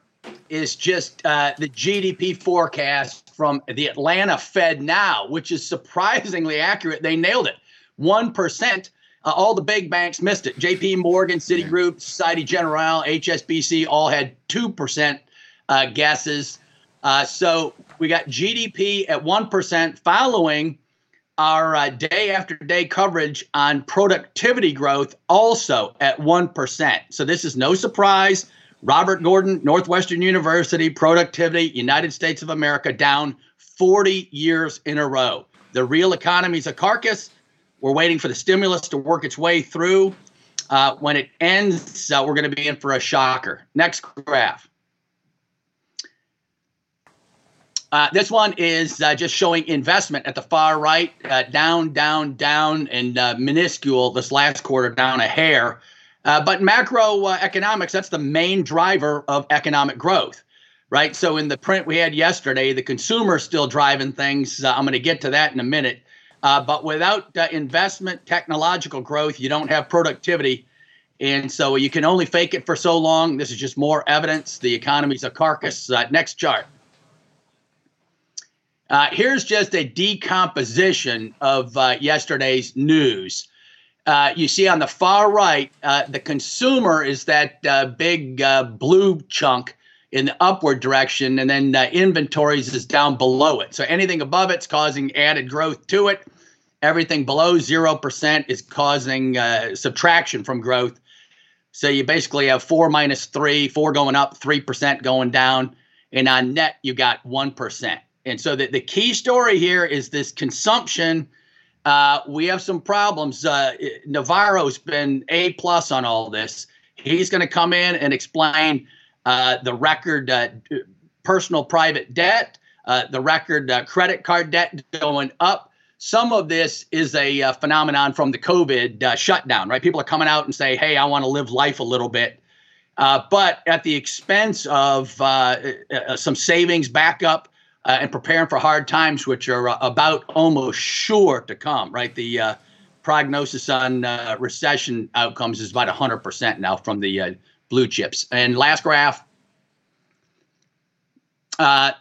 is just uh, the GDP forecast from the Atlanta Fed now, which is surprisingly accurate. They nailed it. 1%. Uh, all the big banks missed it. JP Morgan, Citigroup, Society Generale, HSBC all had 2% uh, guesses. Uh, so we got GDP at 1% following our uh, day after day coverage on productivity growth also at 1%. So this is no surprise. Robert Gordon, Northwestern University, productivity, United States of America down 40 years in a row. The real economy's a carcass. We're waiting for the stimulus to work its way through. Uh, when it ends, uh, we're going to be in for a shocker. Next graph. Uh, this one is uh, just showing investment at the far right, uh, down, down, down, and uh, minuscule this last quarter, down a hair. Uh, but macroeconomics, that's the main driver of economic growth, right? So in the print we had yesterday, the consumer's still driving things. Uh, I'm going to get to that in a minute. but without investment, technological growth, you don't have productivity. And so you can only fake it for so long. This is just more evidence. The economy's a carcass. next chart. Uh, here's just a decomposition of uh, yesterday's news. Uh, you see on the far right, uh, the consumer is that uh, big uh, blue chunk in the upward direction, and then inventories is down below it. So anything above it's causing added growth to it. Everything below 0% is causing subtraction from growth. So you basically have four minus three, four going up, 3% going down. And on net, you got 1%. And so the, the key story here is this consumption. Uh, we have some problems. Uh, Navarro's been a plus on all this. He's going to come in and explain uh, the record uh, personal private debt, uh, the record uh, credit card debt going up. Some of this is a phenomenon from the COVID shutdown, right? People are coming out and say, "Hey, I want to live life a little bit," but at the expense of some savings backup uh, and preparing for hard times, which are uh, about almost sure to come, right? The uh, prognosis on uh, recession outcomes is about 100% now from the uh, blue chips. And last graph, uh,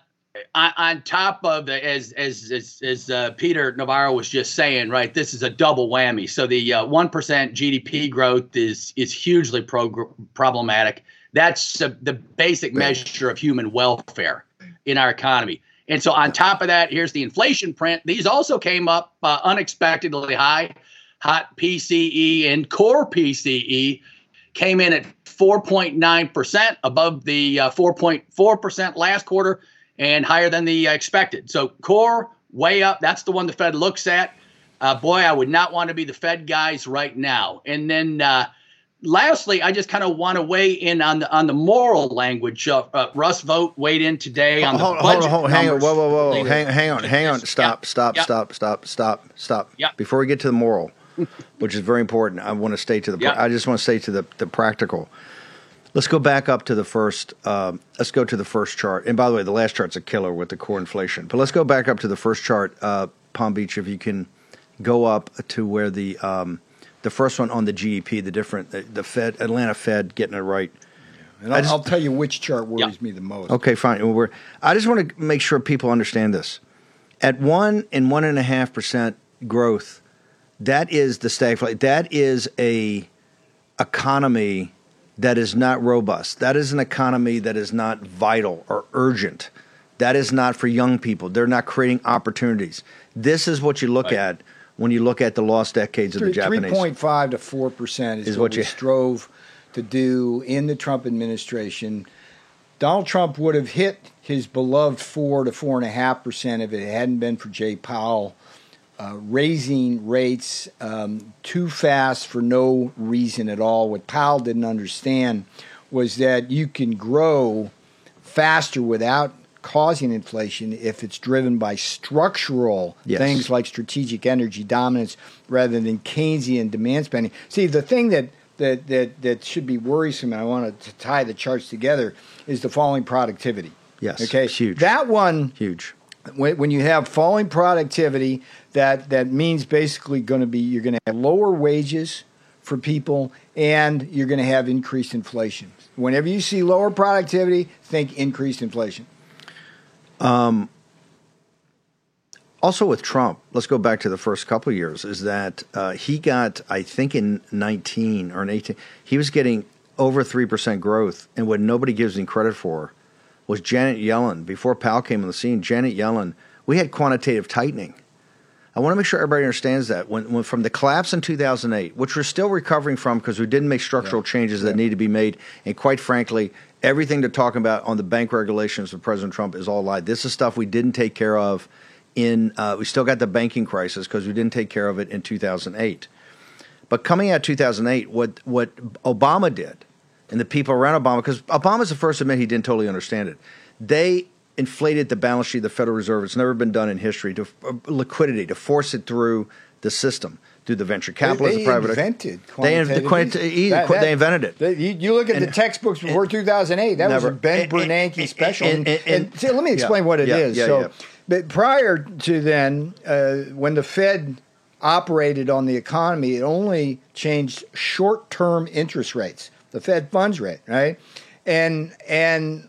on, on, top of the, as as as, as Peter Navarro was just saying, right? This is a double whammy. So the one GDP growth is is hugely pro- problematic. That's the basic measure of human welfare in our economy. And so, on top of that, here's the inflation print. These also came up uh, unexpectedly high. Hot PCE and core PCE came in at 4.9%, above the uh, 4.4% last quarter and higher than the uh, expected. So, core way up. That's the one the Fed looks at. Uh, boy, I would not want to be the Fed guys right now. And then uh, lastly, I just kind of want to weigh in on the on the moral language. Uh, uh, Russ Vought weighed in today on hold, the budget. Hold on, hang on, whoa, whoa, whoa, hang, hang on, hang on, stop, stop, yep. stop, stop, stop, stop. Yep. Before we get to the moral, which is very important, I want to stay to the. Yep. I just want to stay to the the practical. Let's go back up to the first. Um, let's go to the first chart. And by the way, the last chart's a killer with the core inflation. But let's go back up to the first chart, uh, Palm Beach. If you can go up to where the um, the first one on the GDP, the different the, the Fed Atlanta Fed getting it right. And I'll, just, I'll, tell you which chart worries me the most. Okay, fine. We're, I just want to make sure people understand this. At one and one and a half percent growth, that is the stagflation. That is a economy that is not robust. That is an economy that is not vital or urgent. That is not for young people. They're not creating opportunities. This is what you look right. at when you look at the lost decades of the Japanese. 3.5 to 4% is, is what, what we strove to do in the Trump administration. Donald Trump would have hit his beloved 4 to 4.5% if it hadn't been for Jay Powell uh, raising rates um, too fast for no reason at all. What Powell didn't understand was that you can grow faster without causing inflation if it's driven by structural yes. things like strategic energy dominance rather than Keynesian demand spending. See, the thing that that that, that should be worrisome, and I want to tie the charts together, is the falling productivity. Yes. Okay. huge. That one. Huge. When, when you have falling productivity, that that means basically going to be you're going to have lower wages for people, and you're going to have increased inflation. Whenever you see lower productivity, think increased inflation. Um, also with Trump, let's go back to the first couple of years. Is that uh, he got, I think, in 19 or in 18, he was getting over three percent growth, and what nobody gives him credit for was Janet Yellen. Before Powell came on the scene, Janet Yellen, we had quantitative tightening. I want to make sure everybody understands that when, when from the collapse in 2008, which we're still recovering from because we didn't make structural yeah. changes that yeah. need to be made, and quite frankly, everything they're talking about on the bank regulations of President Trump is all lie. This is stuff we didn't take care of. In uh, we still got the banking crisis because we didn't take care of it in 2008. But coming out 2008, what what Obama did and the people around Obama, because Obama's the first to admit he didn't totally understand it. They inflated the balance sheet of the Federal Reserve. It's never been done in history to uh, liquidity to force it through the system through the venture capitalists, they, the private. Invented they. That, that, they invented it. They, you, you, look at and, the textbooks before and, 2008. That never, was a Ben and, Bernanke special. And, see, let me explain yeah, what it yeah, is. Yeah, so, but prior to then, uh, when the Fed operated on the economy, it only changed short-term interest rates the Fed funds rate, right? And and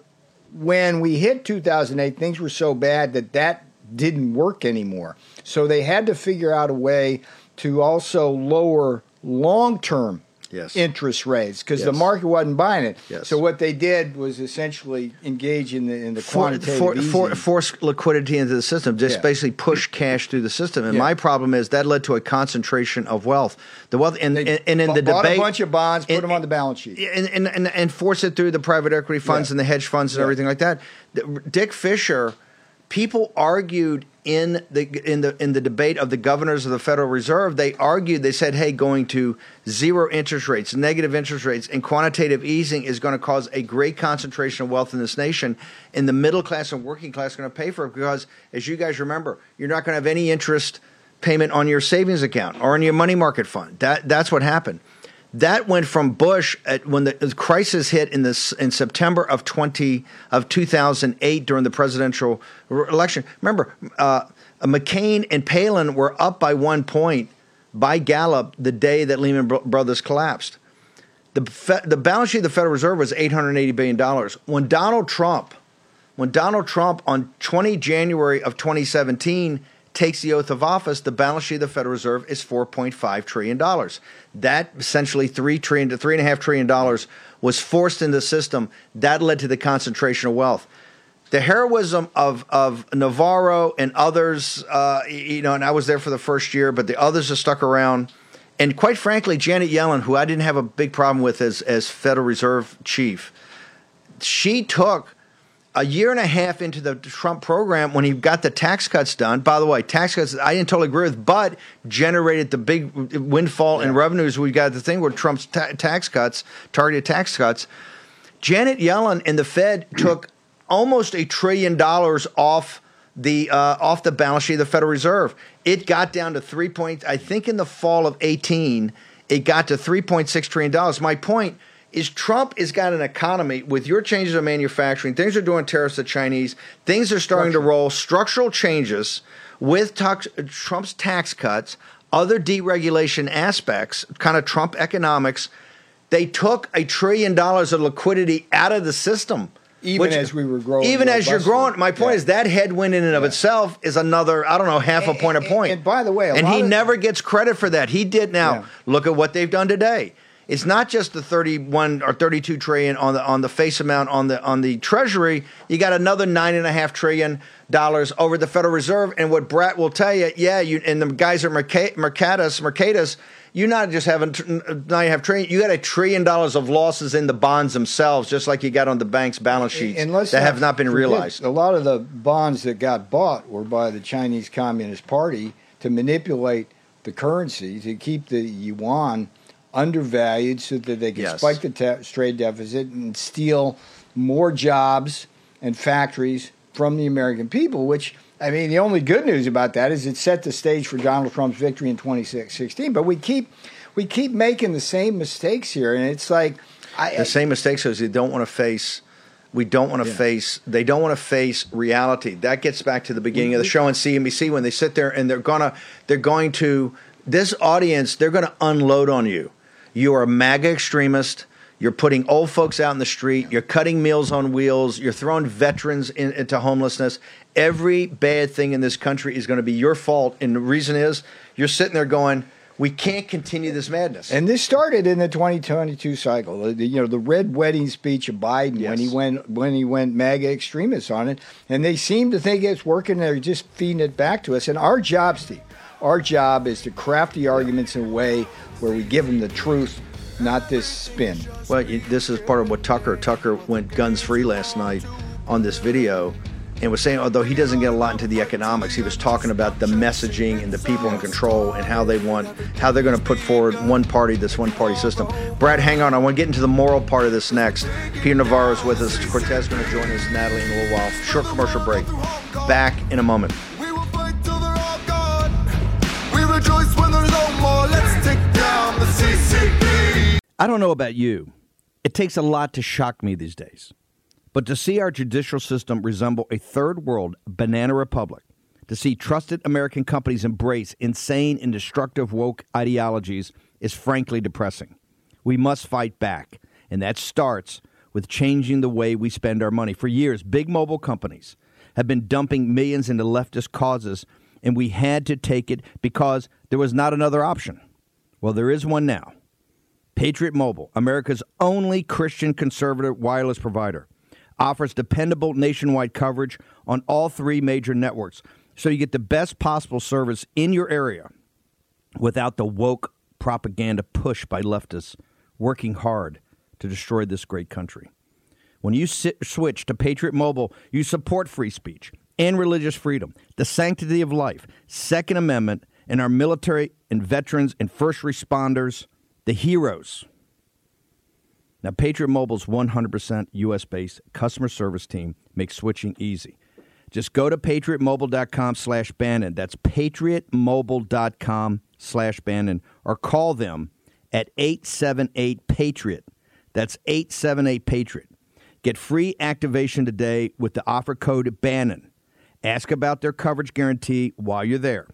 when we hit 2008, things were so bad that that didn't work anymore. So they had to figure out a way to also lower long-term yes. interest rates because yes. the market wasn't buying it. Yes. So what they did was essentially engage in the in the for, quantitative for, easing. for, force liquidity into the system, just Yeah. basically push cash through the system. And Yeah. my problem is that led to a concentration of wealth. The wealth and, They and, and in the bought debate, a bunch of bonds, put and- them on the balance sheet. and, and, and, and force it through the private equity funds Yeah. and the hedge funds and everything like that. Dick Fisher, people argued in the in the in the debate of the governors of the Federal Reserve. They argued. They said, "Hey, going to zero interest rates, negative interest rates, and quantitative easing is going to cause a great concentration of wealth in this nation, and the middle class and working class are going to pay for it because, as you guys remember, you're not going to have any interest." Payment on your savings account or on your money market fund. That that's what happened. That went from Bush at, when the, crisis hit in this in September of twenty of two thousand eight during the presidential election. Remember, uh, McCain and Palin were up by one point by Gallup the day that Lehman Brothers collapsed. The fe- the balance sheet of the Federal Reserve was eight hundred eighty billion dollars. When Donald Trump, when Donald Trump on twenty January of twenty seventeen takes the oath of office, the balance sheet of the Federal Reserve is four point five trillion dollars. That essentially three trillion to three and a half trillion dollars was forced into the system. That led to the concentration of wealth. The heroism of of Navarro and others, uh, you know, and I was there for the first year, but the others have stuck around. And quite frankly, Janet Yellen, who I didn't have a big problem with as as Federal Reserve chief, she took a year and a half into the Trump program when he got the tax cuts done. By the way, tax cuts I didn't totally agree with, but generated the big windfall in revenues. We got the thing where Trump's ta- tax cuts, targeted tax cuts. Janet Yellen and the Fed took almost a trillion dollars off the uh, off the balance sheet of the Federal Reserve. It got down to three point. I think in the fall of eighteen, it got to three point six trillion dollars. My point is Trump has got an economy with your changes of manufacturing. Things are doing tariffs to Chinese. Things are starting to roll. Structural changes with tax, Trump's tax cuts, other deregulation aspects, kind of Trump economics. They took a trillion dollars of liquidity out of the system. Even as we were growing Even as you're growing. My point Yeah. is that headwind in and of itself is another, I don't know, half a point a point. And by the way, a and he of- never gets credit for that. He did now. Yeah. Look at what they've done today. It's not just the 31 or 32 trillion on the on the face amount on the on the treasury. You got another nine and a half trillion dollars over the Federal Reserve. And what Brat will tell you, yeah, you and the guys at Mercatus, Mercatus, you're not just have nine and a half trillion, you got a trillion dollars of losses in the bonds themselves, just like you got on the bank's balance sheets And that have not been realized. A lot of the bonds that got bought were by the Chinese Communist Party to manipulate the currency to keep the yuan undervalued so that they can Yes. spike the ta- trade deficit and steal more jobs and factories from the American people, which I mean, the only good news about that is it set the stage for Donald Trump's victory in 2016. But we keep we keep making the same mistakes here, and it's like I, the same mistakes is they don't want to face we don't want to Yeah. face they don't want to face reality that gets back to the beginning of the mm-hmm. show on cnbc when they sit there and they're gonna they're going to this audience they're going to unload on you You are a MAGA extremist. You're putting old folks out in the street. You're cutting meals on wheels. You're throwing veterans in, into homelessness. Every bad thing in this country is going to be your fault. And the reason is you're sitting there going, we can't continue this madness. And this started in the 2022 cycle. The, you know, the red wedding speech of Biden when he went when he went MAGA extremists on it, and they seem to think it's working. They're just feeding it back to us. And our job, Steve, our job is to craft the arguments in a way where we give them the truth, not this spin. Well, this is part of what Tucker. Tucker went guns free last night on this video and was saying, although he doesn't get a lot into the economics, he was talking about the messaging and the people in control and how they want, how they're going to put forward one party, this one party system. Brat, hang on. I want to get into the moral part of this next. Peter Navarro is with us. Cortes is going to join us, Natalie, in a little while. Short commercial break. Back in a moment. I don't know about you. It takes a lot to shock me these days. But to see our judicial system resemble a third world banana republic, to see trusted American companies embrace insane and destructive woke ideologies is frankly depressing. We must fight back, and that starts with changing the way we spend our money. For years, big mobile companies have been dumping millions into leftist causes, and we had to take it because there was not another option. Well, there is one now. Patriot Mobile, America's only Christian conservative wireless provider, offers dependable nationwide coverage on all three major networks, so you get the best possible service in your area without the woke propaganda push by leftists working hard to destroy this great country. When you sit, switch to Patriot Mobile, you support free speech and religious freedom, the sanctity of life, Second Amendment, and our military and veterans and first responders, the heroes. Now, Patriot Mobile's 100% US based customer service team makes switching easy. Just go to patriotmobile.com slash Bannon. That's patriotmobile.com slash Bannon or call them at 878 Patriot. That's 878 Patriot. Get free activation today with the offer code Bannon. Ask about their coverage guarantee while you're there.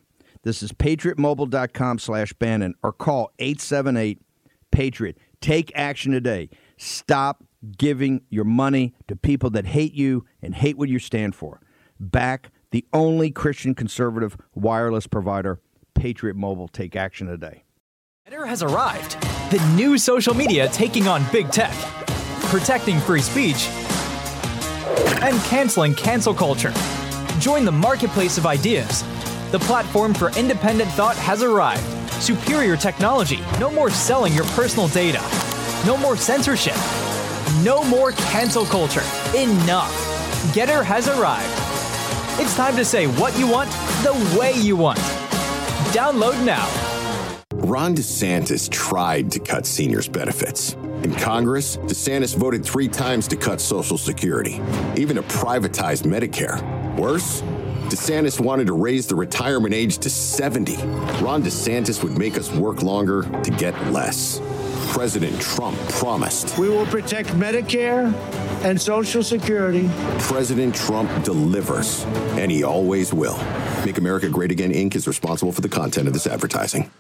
This is patriotmobile.com slash Bannon or call 878 Patriot. Take action today. Stop giving your money to people that hate you and hate what you stand for. Back the only Christian conservative wireless provider, Patriot Mobile. Take action today. GETTR has arrived. The new social media taking on big tech, protecting free speech, and canceling cancel culture. Join the marketplace of ideas. The platform for independent thought has arrived. Superior technology. No more selling your personal data. No more censorship. No more cancel culture. Enough. GETTR has arrived. It's time to say what you want the way you want. Download now. Ron DeSantis tried to cut seniors' benefits. In Congress, DeSantis voted three times to cut Social Security, even to privatize Medicare. Worse, DeSantis wanted to raise the retirement age to 70. Ron DeSantis would make us work longer to get less. President Trump promised. We will protect Medicare and Social Security. President Trump delivers, and he always will. Make America Great Again Inc. is responsible for the content of this advertising.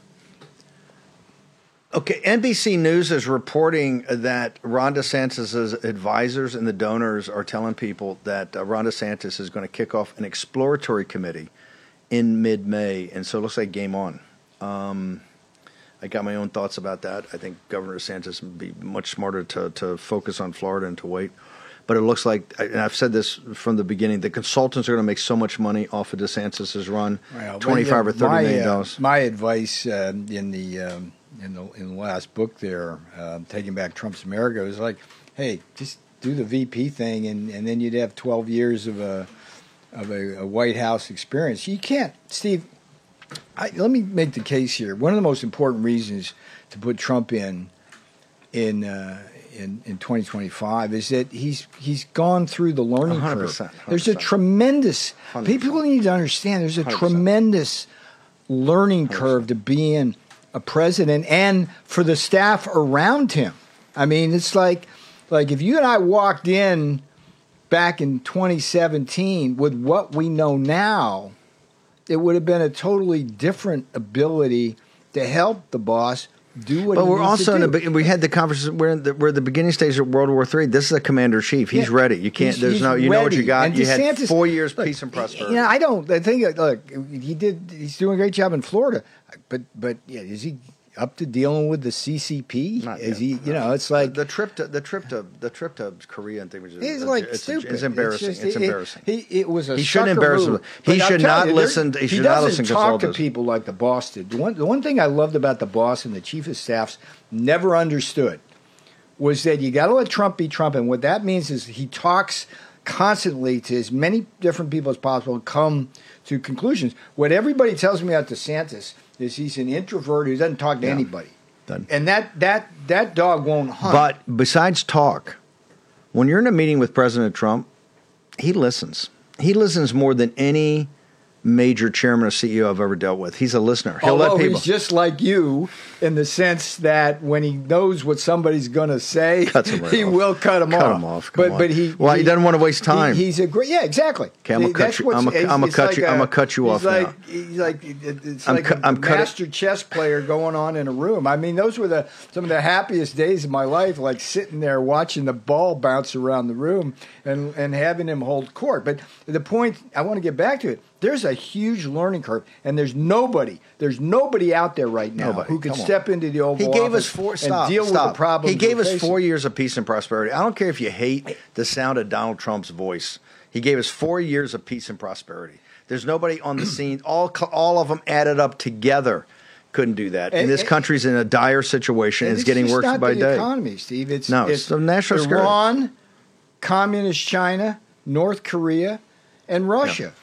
Okay, NBC News is reporting that Ron DeSantis' advisors and the donors are telling people that uh, Ron DeSantis is going to kick off an exploratory committee in mid-May, and so it looks like game on. Um, I got my own thoughts about that. I think Governor DeSantis would be much smarter to, to focus on Florida and to wait. But it looks like, and I've said this from the beginning, the consultants are going to make so much money off of DeSantis' run, Well, twenty-five or thirty my, million uh, dollars. my advice uh, in the um, in the in the last book there, uh, taking back Trump's America, was like, hey, just do the VP thing, and, and then you'd have twelve years of a of a, a White House experience. You can't, Steve. I, let me make the case here. One of the most important reasons to put Trump in in uh, in, in 2025 is that he's he's gone through the learning 100%, curve. There's a tremendous 100%. people need to understand. There's a 100%. tremendous learning curve to being a president and for the staff around him. I mean, it's like like if you and I walked in back in 2017 with what we know now, it would have been a totally different ability to help the boss do what. But he we're also in a. We had the conversation. We're in the, we're at the beginning stage of World War Three. This is a commander chief. He's Yeah. ready. You can't. He's- there's he's no. You know what you got. And you had four years look, peace and prosperity. You know, I don't. I think look, he did. He's doing a great job in Florida, but but yeah, is he up to dealing with the CCP? is he? You know, it's like the trip to the trip to the trip to Korea and things. He's like it's, stupid. It's embarrassing. It's, just- it- embarrassing. He it was a He shouldn't embarrass move. him. He But should not you, listen- he should not doesn't listen to talk to people like the boss did. The one, the one thing I loved about the boss and the chief of staffs never understood was that you got to let Trump be Trump, and what that means is he talks constantly to as many different people as possible and come to conclusions. What everybody tells me about DeSantis is he's an introvert who doesn't talk to anybody, Done. and that that that dog won't hunt. But besides talk, when you're in a meeting with President Trump, he listens. He listens more than any major chairman or CEO I've ever dealt with. He's a listener. He'll Although let people. he's just like you in the sense that when he knows what somebody's going to say, Cuts him right he off. will cut him Cut off. him off, come But on. but he Well, he doesn't wanna waste he- time. he's a great yeah exactly. Okay, I'm gonna cut you- I'm gonna- it's- I'm gonna it's cut like you- a- I'm gonna cut you off like, now. He's like it's I'm like cu- a I'm master chess player going on in a room. I mean, those were the some of the happiest days of my life, like sitting there watching the ball bounce around the room and and having him hold court. But the point I want to get back to it. There's a huge learning curve, and there's nobody, there's nobody out there right now Nobody. who can Come on. step into the Oval He gave Office us four. and Stop. deal stop. with the problems. He gave us facing. four years of peace and prosperity. I don't care if you hate the sound of Donald Trump's voice. He gave us four years of peace and prosperity. There's nobody on the scene. All all of them added up together couldn't do that. And, And- this and- country's in a dire situation. And it's, getting worse not by the day. Economy, Steve. It's No, it's the national security. Iran, communist China, North Korea, and Russia.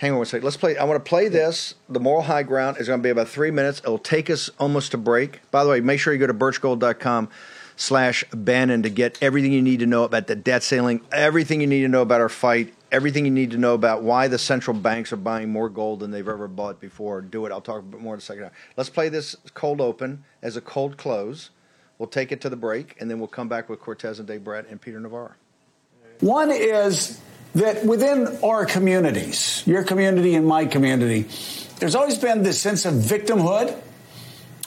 Hang on one second. Let's play. I want to play this. The moral high ground is going to be about three minutes. It'll take us almost to break. By the way, make sure you go to birchgold.com slash Bannon to get everything you need to know about the debt ceiling, everything you need to know about our fight, everything you need to know about why the central banks are buying more gold than they've ever bought before. Do it. I'll talk a bit more in a second. Let's play this cold open as a cold close. We'll take it to the break, and then we'll come back with Cortes and Dave Brat and Peter Navarro. One is that within our communities, your community and my community, there's always been this sense of victimhood.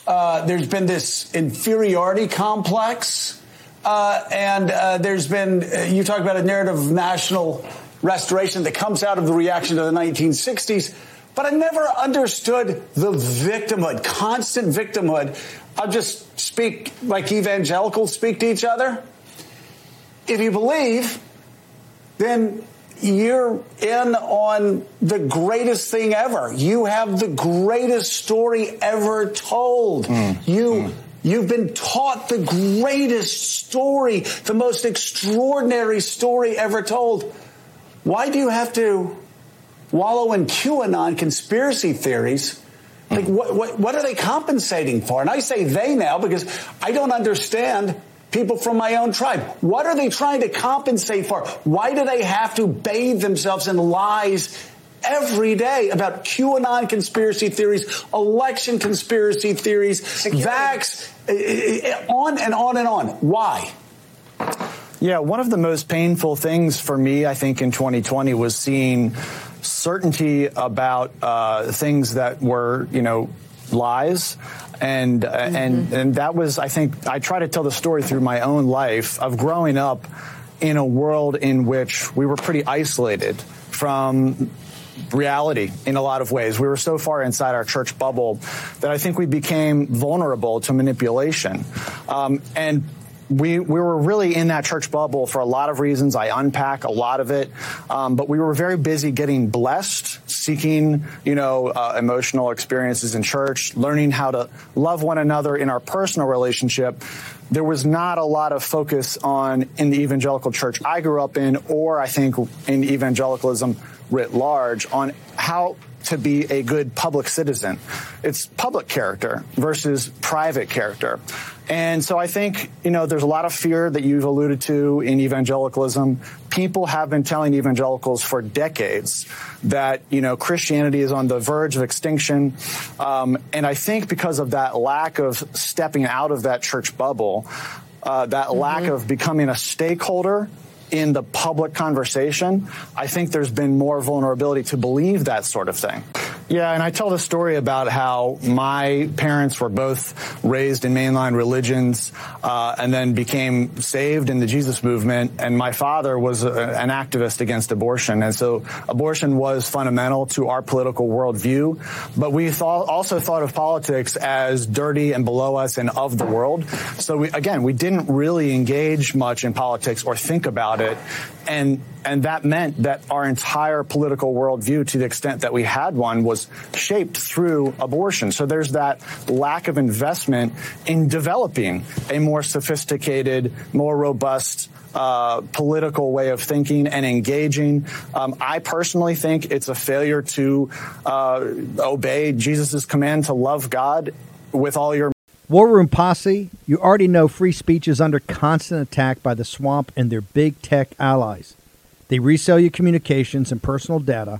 Uh, there's been this inferiority complex. Uh, and uh, there's been, uh, you talk about a narrative of national restoration that comes out of the reaction to the 1960s. But I never understood the victimhood, constant victimhood. I'll just speak like evangelicals speak to each other. If you believe, then you're in on the greatest thing ever. You have the greatest story ever told. Hmm. You hmm. you've been taught the greatest story, the most extraordinary story ever told. Why do you have to wallow in QAnon conspiracy theories? Like hmm. what, what what are they compensating for? And I say they now because I don't understand people from my own tribe. What are they trying to compensate for? Why do they have to bathe themselves in lies every day about QAnon conspiracy theories, election conspiracy theories, vax, eh, eh, on and on and on? Why? Yeah, one of the most painful things for me, I think, in 2020 was seeing certainty about uh, things that were, you know, lies. And, uh, and, and that was, I think, I try to tell the story through my own life of growing up in a world in which we were pretty isolated from reality in a lot of ways. We were so far inside our church bubble that I think we became vulnerable to manipulation. Um, and we, we were really in that church bubble for a lot of reasons. I unpack a lot of it. Um, but we were very busy getting blessed, seeking, you know, uh, emotional experiences in church, learning how to love one another in our personal relationship. There was not a lot of focus on in the evangelical church I grew up in, or I think in evangelicalism writ large, on how to be a good public citizen. It's public character versus private character. And so I think, you know, there's a lot of fear that you've alluded to in evangelicalism. People have been telling evangelicals for decades that, you know, Christianity is on the verge of extinction. Um, and I think because of that lack of stepping out of that church bubble, uh, that lack of becoming a stakeholder in the public conversation, I think there's been more vulnerability to believe that sort of thing. Yeah, and I tell the story about how my parents were both raised in mainline religions uh, and then became saved in the Jesus movement. And my father was a, an activist against abortion. And so abortion was fundamental to our political worldview. But we thought, also thought of politics as dirty and below us and of the world. So we, again, we didn't really engage much in politics or think about it. And and that meant that our entire political worldview, to the extent that we had one, was shaped through abortion. So there's that lack of investment in developing a more sophisticated, more robust uh, political way of thinking and engaging. Um, I personally think it's a failure to uh, obey Jesus' command to love God with all your War Room Posse, you already know free speech is under constant attack by the swamp and their big tech allies. They resell your communications and personal data